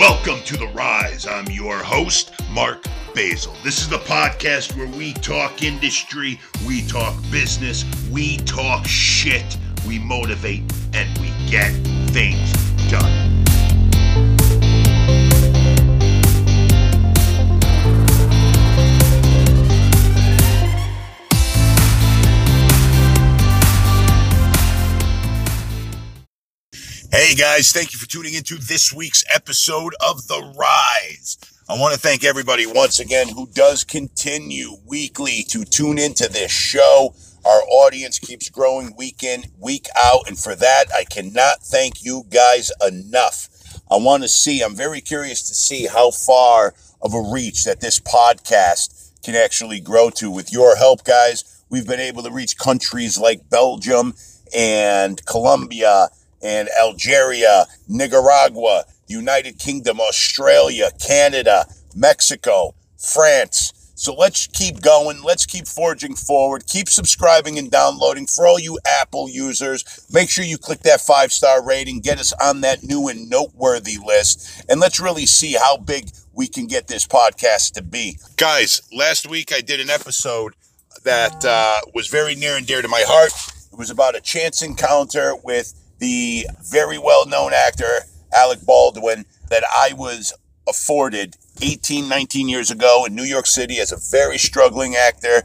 Welcome to The Rise. I'm your host, Mark Basil. This is the podcast where we talk industry, we talk business, we talk shit, we motivate, and we get things done. Hey guys, thank you for tuning into this week's episode of The Rise. I want to thank everybody once again who does continue weekly to tune into this show. Our audience keeps growing week in, week out, and for that, I cannot thank you guys enough. I want to see, I'm very curious to see how far of a reach that this podcast can actually grow to. With your help, guys, we've been able to reach countries like Belgium and Colombia and Algeria, Nicaragua, United Kingdom, Australia, Canada, Mexico, France. So let's keep going. Let's keep forging forward. Keep subscribing and downloading. For all you Apple users, make sure you click that five star rating, get us on that new and noteworthy list, and let's really see how big we can get this podcast to be. Guys, last week I did an episode that uh, was very near and dear to my heart. It was about a chance encounter with the very well known actor Alec Baldwin that I was afforded 18, 19 years ago in New York City as a very struggling actor.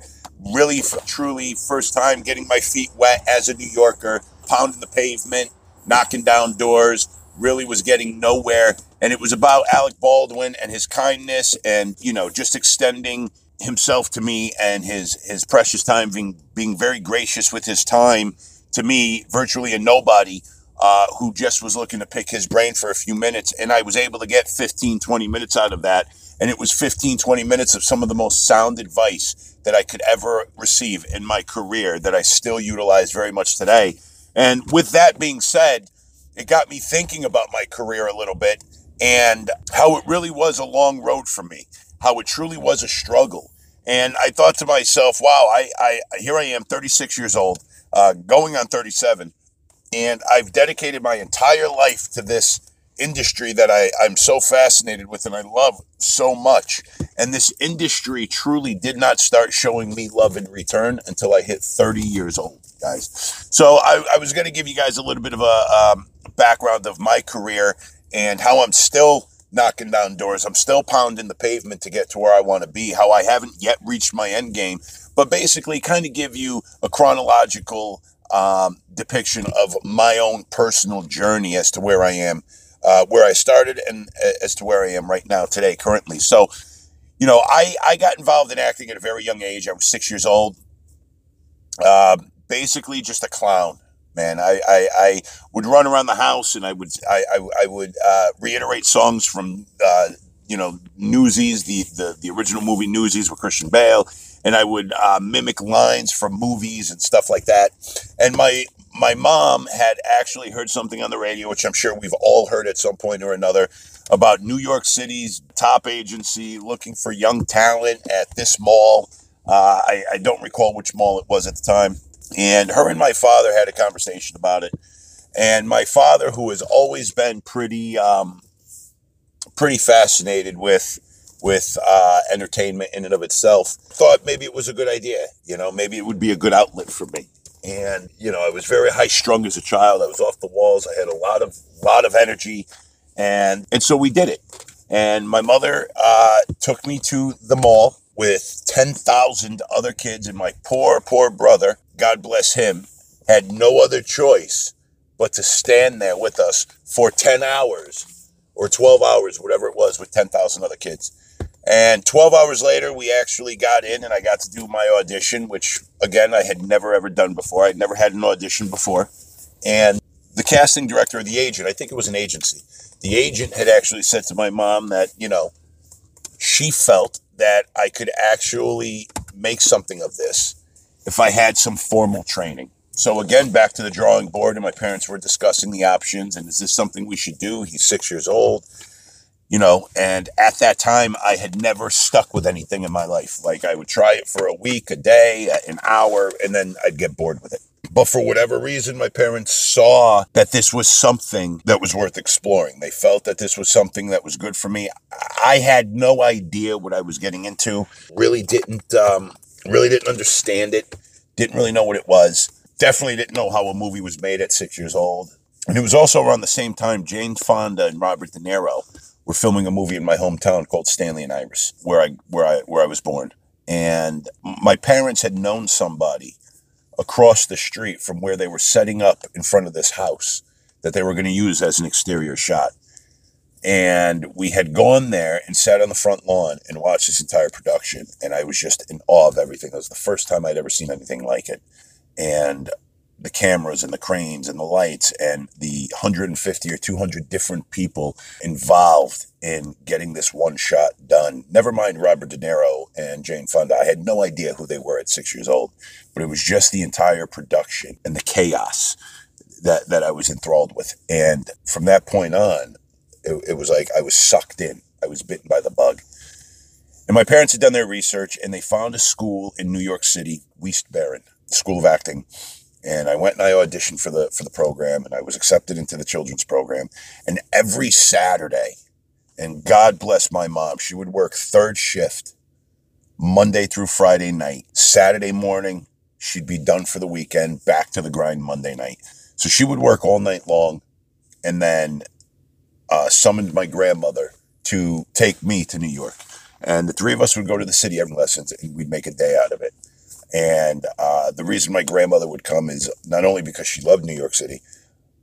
Really, truly, first time getting my feet wet as a New Yorker, pounding the pavement, knocking down doors, really was getting nowhere. And it was about Alec Baldwin and his kindness and, you know, just extending himself to me and his, his precious time, being, being very gracious with his time to me, virtually a nobody uh, who just was looking to pick his brain for a few minutes. And I was able to get 15, 20 minutes out of that. And it was 15, 20 minutes of some of the most sound advice that I could ever receive in my career that I still utilize very much today. And with that being said, it got me thinking about my career a little bit and how it really was a long road for me, how it truly was a struggle. And I thought to myself, wow, I, I here I am, 36 years old, uh, going on 37 and I've dedicated my entire life to this industry that I, I'm so fascinated with and I love so much. And this industry truly did not start showing me love in return until I hit 30 years old, guys. So I, I was going to give you guys a little bit of a um, background of my career and how I'm still knocking down doors. I'm still pounding the pavement to get to where I want to be, how I haven't yet reached my end game, but basically kind of give you a chronological um, depiction of my own personal journey as to where I am, uh, where I started, and uh, as to where I am right now today, currently. So, you know, I, I got involved in acting at a very young age. I was six years old. Uh, basically, just a clown, man. I, I, I, would run around the house and I would I, I, I would uh, reiterate songs from uh, you know Newsies, the, the the original movie Newsies with Christian Bale and I would uh, mimic lines from movies and stuff like that. And my my mom had actually heard something on the radio, which I'm sure we've all heard at some point or another, about New York City's top agency looking for young talent at this mall. Uh, I, I don't recall which mall it was at the time. And her and my father had a conversation about it. And my father, who has always been pretty, um, pretty fascinated with with uh, entertainment in and of itself. Thought maybe it was a good idea. You know, maybe it would be a good outlet for me. And you know, I was very high strung as a child. I was off the walls. I had a lot of lot of energy, and and so we did it. And my mother uh, took me to the mall with ten thousand other kids, and my poor poor brother, God bless him, had no other choice but to stand there with us for ten hours or twelve hours, whatever it was, with ten thousand other kids and 12 hours later, we actually got in and I got to do my audition, which again, I had never ever done before. I'd never had an audition before. And the casting director or the agent, I think it was an agency, the agent had actually said to my mom that, you know, she felt that I could actually make something of this if I had some formal training. So again, back to the drawing board, and my parents were discussing the options. And is this something we should do? He's six years old you know and at that time i had never stuck with anything in my life like i would try it for a week a day an hour and then i'd get bored with it But for whatever reason, my parents saw that this was something that was worth exploring. They felt that this was something that was good for me. I had no idea what I was getting into. Really didn't, um, really didn't understand it. Didn't really know what it was. Definitely didn't know how a movie was made at six years old. And it was also around the same time Jane Fonda and Robert De Niro were filming a movie in my hometown called Stanley and Iris, where I where I where I was born. And my parents had known somebody across the street from where they were setting up in front of this house that they were going to use as an exterior shot. And we had gone there and sat on the front lawn and watched this entire production. And I was just in awe of everything. It was the first time I'd ever seen anything like it. And the cameras and the cranes and the lights and the 150 or 200 different people involved in getting this one shot done. Never mind Robert De Niro and Jane Fonda. I had no idea who they were at six years old, but it was just the entire production and the chaos that, that I was enthralled with. And from that point on, it, it was like I was sucked in. I was bitten by the bug. And my parents had done their research and they found a school in New York City, Weist-Barron, School of Acting and I went and I auditioned for the for the program and I was accepted into the children's program and every Saturday and God bless my mom she would work third shift Monday through Friday night Saturday morning she'd be done for the weekend back to the grind Monday night so she would work all night long and then uh, summoned my grandmother to take me to New York and the three of us would go to the city every lessons and we'd make a day out of it and uh, the reason my grandmother would come is not only because she loved New York City,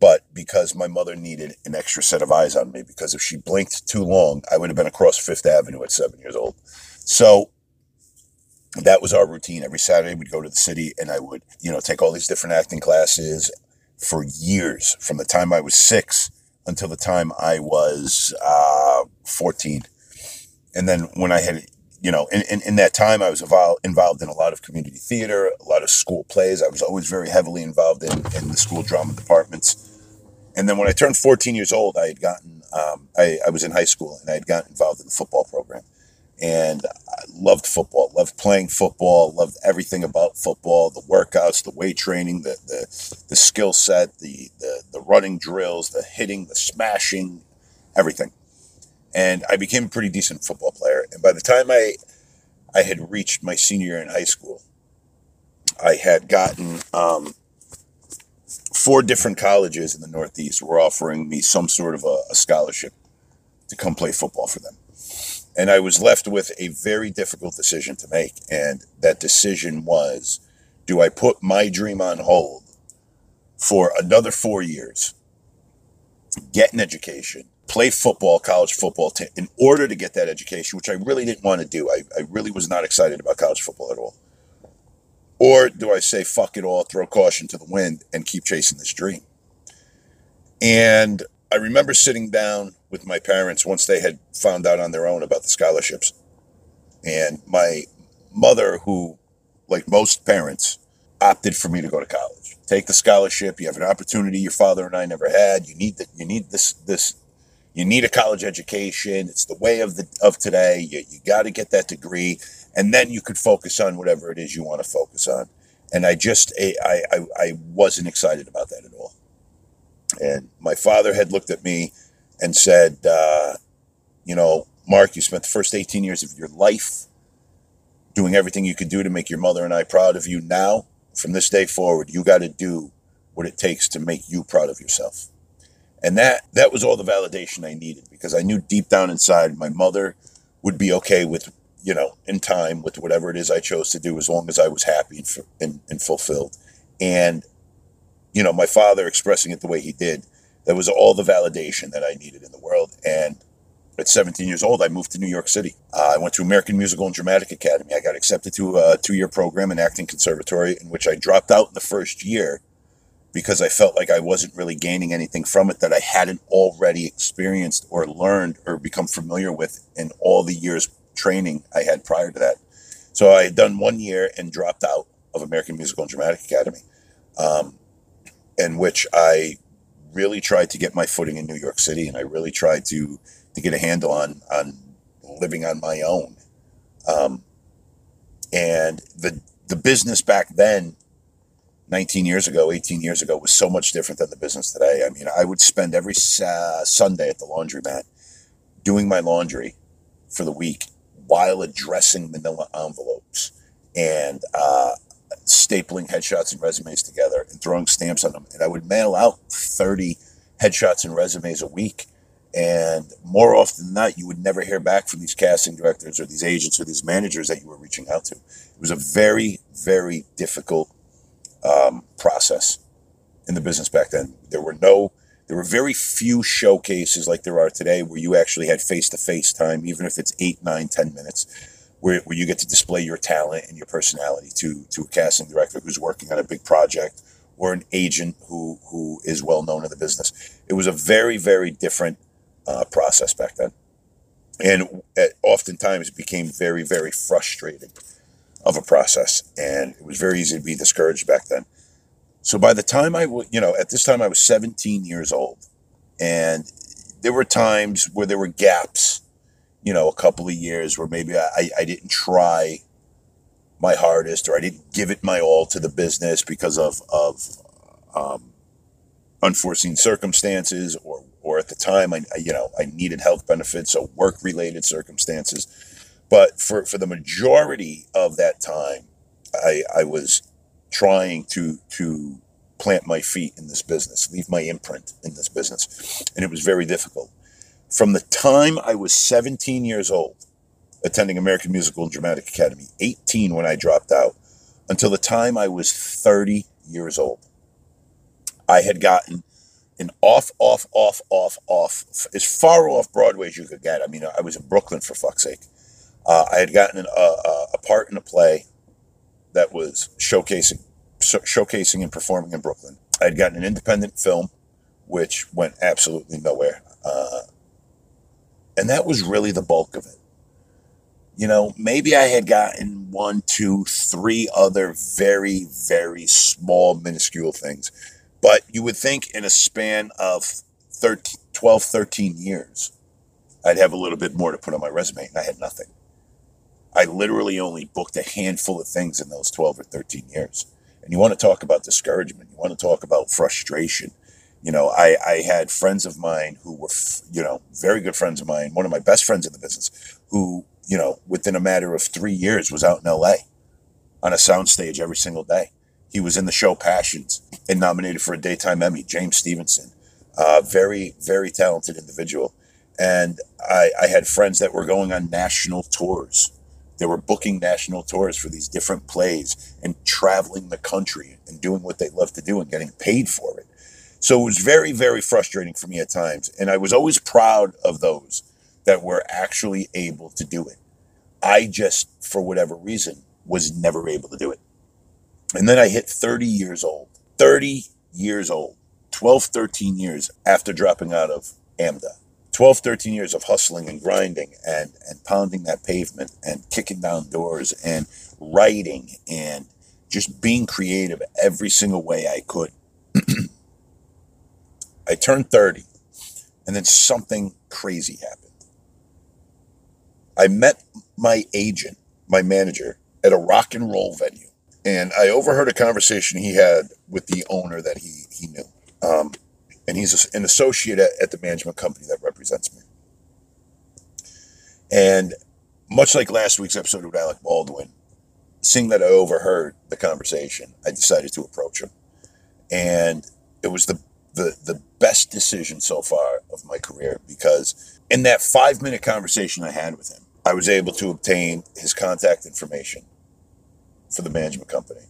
but because my mother needed an extra set of eyes on me. Because if she blinked too long, I would have been across Fifth Avenue at seven years old. So that was our routine. Every Saturday, we'd go to the city and I would, you know, take all these different acting classes for years from the time I was six until the time I was uh, 14. And then when I had you know, in, in, in, that time, I was involved, involved in a lot of community theater, a lot of school plays. I was always very heavily involved in, in the school drama departments. And then when I turned 14 years old, I had gotten, um, I, I was in high school and I had gotten involved in the football program. And I loved football, loved playing football, loved everything about football, the workouts, the weight training, the, the, the skill set, the, the, the running drills, the hitting, the smashing, everything and I became a pretty decent football player. And by the time I I had reached my senior year in high school, I had gotten um, four different colleges in the Northeast were offering me some sort of a, a scholarship to come play football for them. And I was left with a very difficult decision to make. And that decision was do I put my dream on hold for another four years, get an education, play football, college football, t- in order to get that education, which I really didn't want to do. I, I really was not excited about college football at all. Or do I say, fuck it all, throw caution to the wind, and keep chasing this dream? And I remember sitting down with my parents once they had found out on their own about the scholarships. And my mother, who, like most parents, opted for me to go to college. Take the scholarship. You have an opportunity your father and I never had. You need that. You need this this you need a college education. It's the way of the of today. You, you got to get that degree, and then you could focus on whatever it is you want to focus on. And I just eh, I, I, I wasn't excited about that at all. And my father had looked at me and said, uh, you know, Mark, you spent the first 18 years of your life doing everything you could do to make your mother and I proud of you. Now, from this day forward, you got to do what it takes to make you proud of yourself. And that that was all the validation I needed because I knew deep down inside my mother would be okay with, you know, in time with whatever it is I chose to do as long as I was happy and, and, and fulfilled. And, you know, my father expressing it the way he did, that was all the validation that I needed in the world. And at 17 years old, I moved to New York City. Uh, I went to American Musical and Dramatic Academy. I got accepted to a two year program in acting conservatory in which I dropped out in the first year because I felt like I wasn't really gaining anything from it that I hadn't already experienced or learned or become familiar with in all the years training I had prior to that. So I had done one year and dropped out of American Musical and Dramatic Academy, um, in which I really tried to get my footing in New York City, and I really tried to to get a handle on on living on my own. Um, and the the business back then 19 years ago, 18 years ago was so much different than the business today. I mean, I would spend every uh, Sunday at the laundromat doing my laundry for the week while addressing manila envelopes and uh, stapling headshots and resumes together and throwing stamps on them. And I would mail out 30 headshots and resumes a week. And more often than not, you would never hear back from these casting directors or these agents or these managers that you were reaching out to. It was a very, very difficult um, process in the business back then. There were no, there were very few showcases like there are today where you actually had face to face time, even if it's eight, nine, ten minutes, where, where you get to display your talent and your personality to to a casting director who's working on a big project or an agent who who is well known in the business. It was a very very different uh, process back then, and it oftentimes it became very very frustrating of a process, and it was very easy to be discouraged back then. So by the time I, was, you know, at this time I was 17 years old, and there were times where there were gaps, you know, a couple of years where maybe I, I didn't try my hardest or I didn't give it my all to the business because of of um, unforeseen circumstances or or at the time I you know I needed health benefits or work related circumstances but for, for the majority of that time, I, I was trying to, to plant my feet in this business, leave my imprint in this business. And it was very difficult. From the time I was 17 years old, attending American Musical and Dramatic Academy, 18 when I dropped out, until the time I was 30 years old, I had gotten an off, off, off, off, off, as far off Broadway as you could get. I mean, I was in Brooklyn for fuck's sake. Uh, I had gotten a, a, a, part in a play that was showcasing showcasing and performing in Brooklyn. I had gotten an independent film, which went absolutely nowhere, uh, and that was really the bulk of it. You know, maybe I had gotten one, two, three other very, very small, minuscule things. But you would think in a span of 13, 12, 13 years, I'd have a little bit more to put on my resume, and I had nothing. I literally only booked a handful of things in those 12 or 13 years. And you want to talk about discouragement, you want to talk about frustration. You know, I, I had friends of mine who were, you know, very good friends of mine, one of my best friends in the business, who, you know, within a matter of three years was out in LA on a soundstage every single day. He was in the show Passions and nominated for a daytime Emmy, James Stevenson. Uh, very, very talented individual. And I, I had friends that were going on national tours they were booking national tours for these different plays and traveling the country and doing what they love to do and getting paid for it. So it was very, very frustrating for me at times. And I was always proud of those that were actually able to do it. I just, for whatever reason, was never able to do it. And then I hit 30 years old. 30 years old. 12, 13 years after dropping out of AMDA. 12, 13 years of hustling and grinding and, and pounding that pavement and kicking down doors and writing and just being creative every single way I could. I turned 30 and then something crazy happened. I met my agent, my manager, at a rock and roll venue. And I overheard a conversation he had with the owner that he, he knew. Um, and he's an associate at, at the management company that represents me. And much like last week's episode with Alec Baldwin, seeing that I overheard the conversation, I decided to approach him. And it was the, the, the best decision so far of my career because in that five minute conversation I had with him, I was able to obtain his contact information for the management company.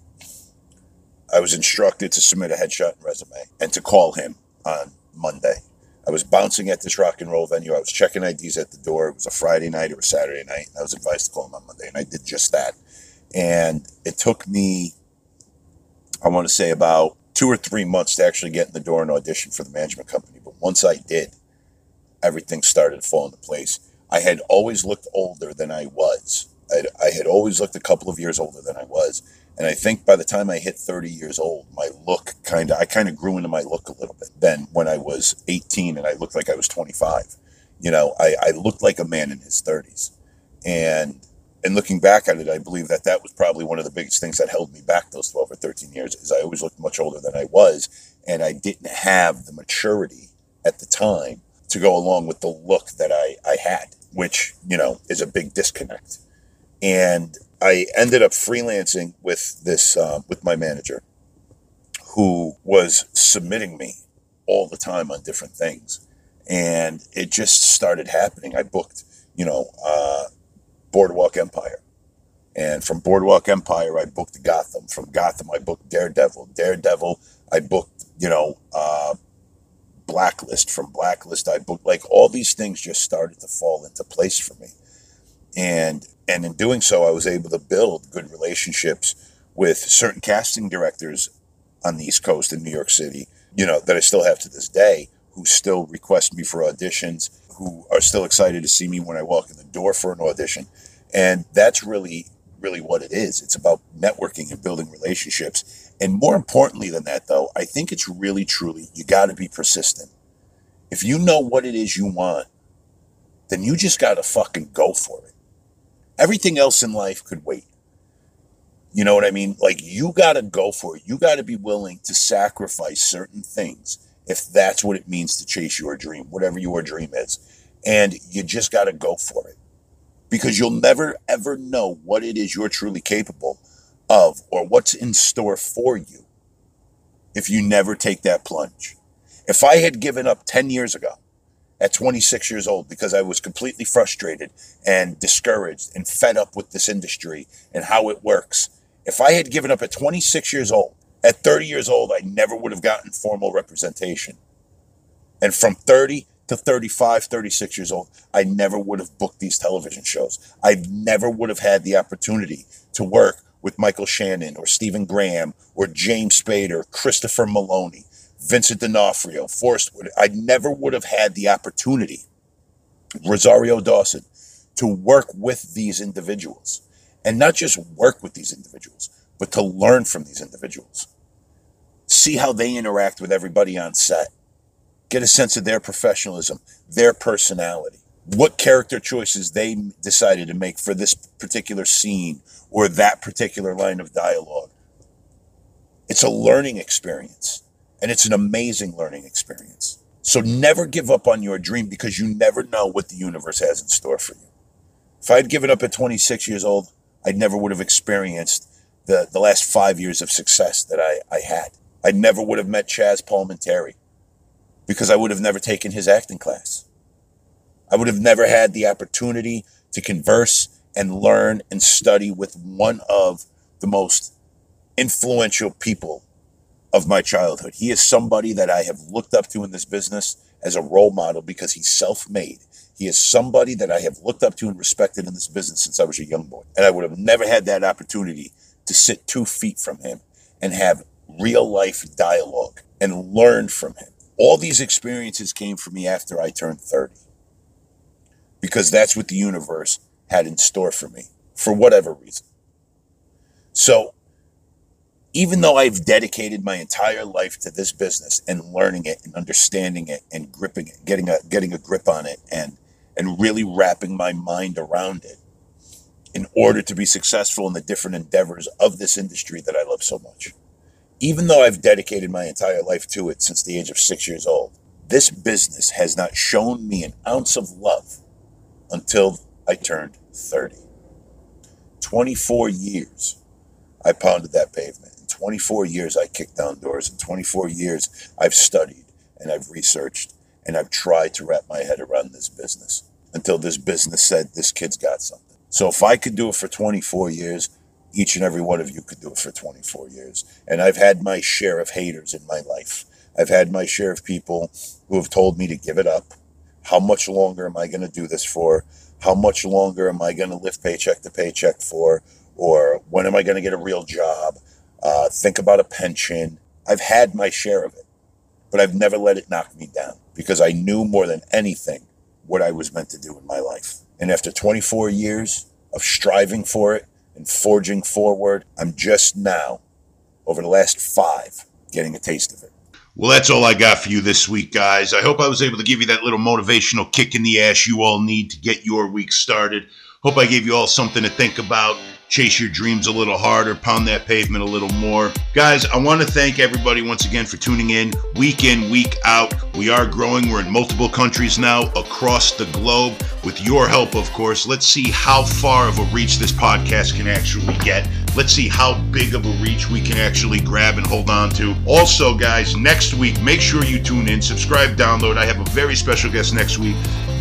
I was instructed to submit a headshot and resume and to call him on Monday. I was bouncing at this rock and roll venue. I was checking IDs at the door. It was a Friday night or a Saturday night. And I was advised to call him on Monday, and I did just that. And it took me, I want to say, about two or three months to actually get in the door and audition for the management company. But once I did, everything started to fall into place. I had always looked older than I was. I'd, I had always looked a couple of years older than I was. And I think by the time I hit 30 years old, my look kind of, I kind of grew into my look a little bit. Then when I was 18 and I looked like I was 25, you know, I, I looked like a man in his 30s. And and looking back at it, I believe that that was probably one of the biggest things that held me back those 12 or 13 years is I always looked much older than I was. And I didn't have the maturity at the time to go along with the look that I, I had, which, you know, is a big disconnect. And I ended up freelancing with this, uh, with my manager who was submitting me all the time on different things. And it just started happening. I booked, you know, uh, Boardwalk Empire. And from Boardwalk Empire, I booked Gotham. From Gotham, I booked Daredevil. Daredevil, I booked, you know, uh, Blacklist. From Blacklist, I booked like all these things just started to fall into place for me. And and in doing so, I was able to build good relationships with certain casting directors on the East Coast in New York City, you know, that I still have to this day, who still request me for auditions, who are still excited to see me when I walk in the door for an audition. And that's really, really what it is. It's about networking and building relationships. And more importantly than that, though, I think it's really, truly, you got to be persistent. If you know what it is you want, then you just got to fucking go for it. Everything else in life could wait. You know what I mean? Like, you got to go for it. You got to be willing to sacrifice certain things if that's what it means to chase your dream, whatever your dream is. And you just got to go for it because you'll never, ever know what it is you're truly capable of or what's in store for you if you never take that plunge. If I had given up 10 years ago at 26 years old because I was completely frustrated and discouraged and fed up with this industry and how it works, if I had given up at 26 years old at 30 years old, I never would have gotten formal representation. And from 30 to 35, 36 years old, I never would have booked these television shows. I never would have had the opportunity to work with Michael Shannon or Stephen Graham or James Spader, Christopher Maloney, Vincent D'Onofrio, Forrest Wood. I never would have had the opportunity, Rosario Dawson, to work with these individuals. And not just work with these individuals, but to learn from these individuals. See how they interact with everybody on set. Get a sense of their professionalism, their personality, what character choices they decided to make for this particular scene or that particular line of dialogue. It's a learning experience, and it's an amazing learning experience. So never give up on your dream because you never know what the universe has in store for you. If I had given up at 26 years old, I never would have experienced the, the last five years of success that I, I had. I never would have met Chazz Palminteri because I would have never taken his acting class. I would have never had the opportunity to converse and learn and study with one of the most influential people of my childhood. He is somebody that I have looked up to in this business as a role model because he's self made. He is somebody that I have looked up to and respected in this business since I was a young boy. And I would have never had that opportunity to sit two feet from him and have real life dialogue and learn from him. All these experiences came for me after I turned 30 because that's what the universe had in store for me for whatever reason. So, even though I've dedicated my entire life to this business and learning it and understanding it and gripping it, getting a getting a grip on it and and really wrapping my mind around it, in order to be successful in the different endeavors of this industry that I love so much. Even though I've dedicated my entire life to it since the age of six years old, this business has not shown me an ounce of love until I turned 30. 24 years I pounded that pavement. In 24 years I kicked down doors. In 24 years I've studied and I've researched and I've tried to wrap my head around this business until this business said, this kid's got something. So if I could do it for 24 years, each and every one of you could do it for 24 years. And I've had my share of haters in my life. I've had my share of people who have told me to give it up. How much longer am I going to do this for? How much longer am I going to live paycheck to paycheck for? Or when am I going to get a real job? Uh, think about a pension. I've had my share of it, but I've never let it knock me down because I knew more than anything what I was meant to do in my life. And after 24 years of striving for it and forging forward, I'm just now, over the last five, getting a taste of it. Well, that's all I got for you this week, guys. I hope I was able to give you that little motivational kick in the ass you all need to get your week started. Hope I gave you all something to think about. Chase your dreams a little harder, pound that pavement a little more. Guys, I want to thank everybody once again for tuning in week in, week out. We are growing. We're in multiple countries now across the globe. With your help, of course, let's see how far of a reach this podcast can actually get. Let's see how big of a reach we can actually grab and hold on to. Also, guys, next week, make sure you tune in, subscribe, download. I have a very special guest next week,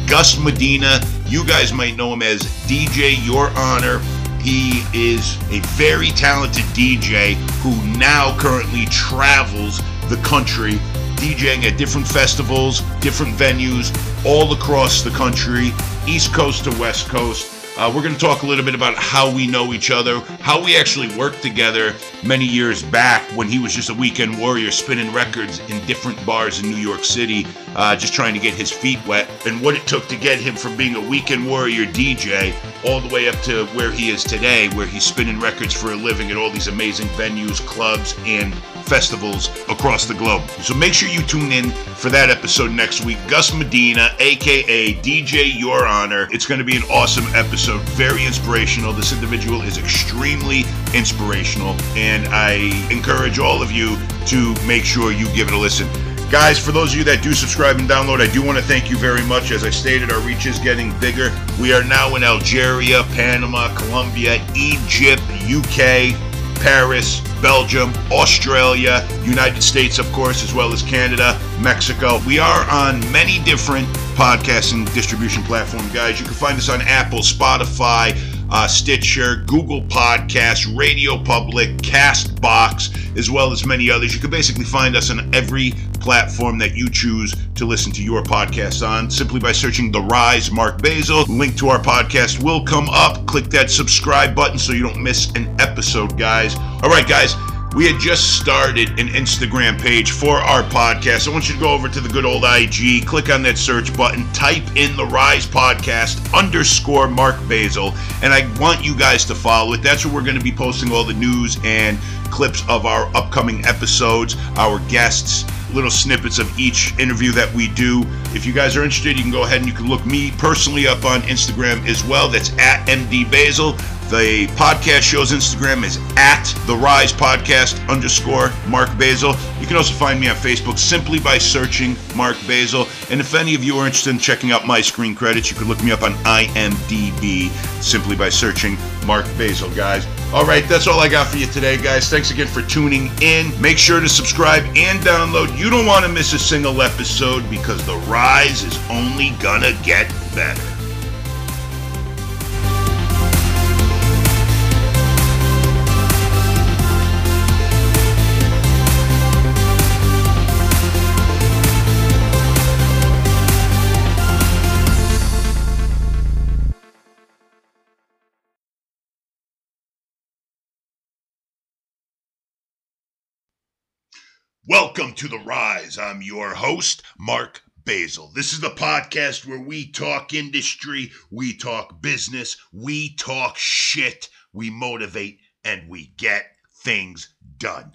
Gus Medina. You guys might know him as DJ Your Honor. He is a very talented DJ who now currently travels the country DJing at different festivals, different venues all across the country, East Coast to West Coast. Uh, we're going to talk a little bit about how we know each other, how we actually work together many years back when he was just a weekend warrior spinning records in different bars in New York City, uh, just trying to get his feet wet, and what it took to get him from being a weekend warrior DJ all the way up to where he is today, where he's spinning records for a living at all these amazing venues, clubs, and festivals across the globe. So make sure you tune in for that episode next week. Gus Medina, aka DJ Your Honor. It's going to be an awesome episode, very inspirational. This individual is extremely inspirational, and I encourage all of you to make sure you give it a listen. Guys, for those of you that do subscribe and download, I do want to thank you very much. As I stated, our reach is getting bigger. We are now in Algeria, Panama, Colombia, Egypt, UK, Paris, Belgium, Australia, United States, of course, as well as Canada, Mexico. We are on many different podcasting distribution platforms, guys. You can find us on Apple, Spotify, uh, Stitcher, Google Podcasts, Radio Public, Castbox, as well as many others. You can basically find us on every platform that you choose to listen to your podcast on simply by searching The Rise Mark Basil. Link to our podcast will come up. Click that subscribe button so you don't miss an episode, guys. All right, guys. We had just started an Instagram page for our podcast. I want you to go over to the good old IG, click on that search button, type in the Rise Podcast underscore Mark Basil, and I want you guys to follow it. That's where we're going to be posting all the news and clips of our upcoming episodes, our guests, little snippets of each interview that we do. If you guys are interested, you can go ahead and you can look me personally up on Instagram as well. That's at MD Basil. The podcast show's Instagram is at the Rise Podcast underscore Mark Basil. You can also find me on Facebook simply by searching Mark Basil. And if any of you are interested in checking out my screen credits, you can look me up on IMDb simply by searching Mark Basil, guys. All right, that's all I got for you today, guys. Thanks again for tuning in. Make sure to subscribe and download. You don't want to miss a single episode because the rise is only gonna get better. Welcome to The Rise. I'm your host, Mark Basil. This is the podcast where we talk industry, we talk business, we talk shit, we motivate, and we get things done.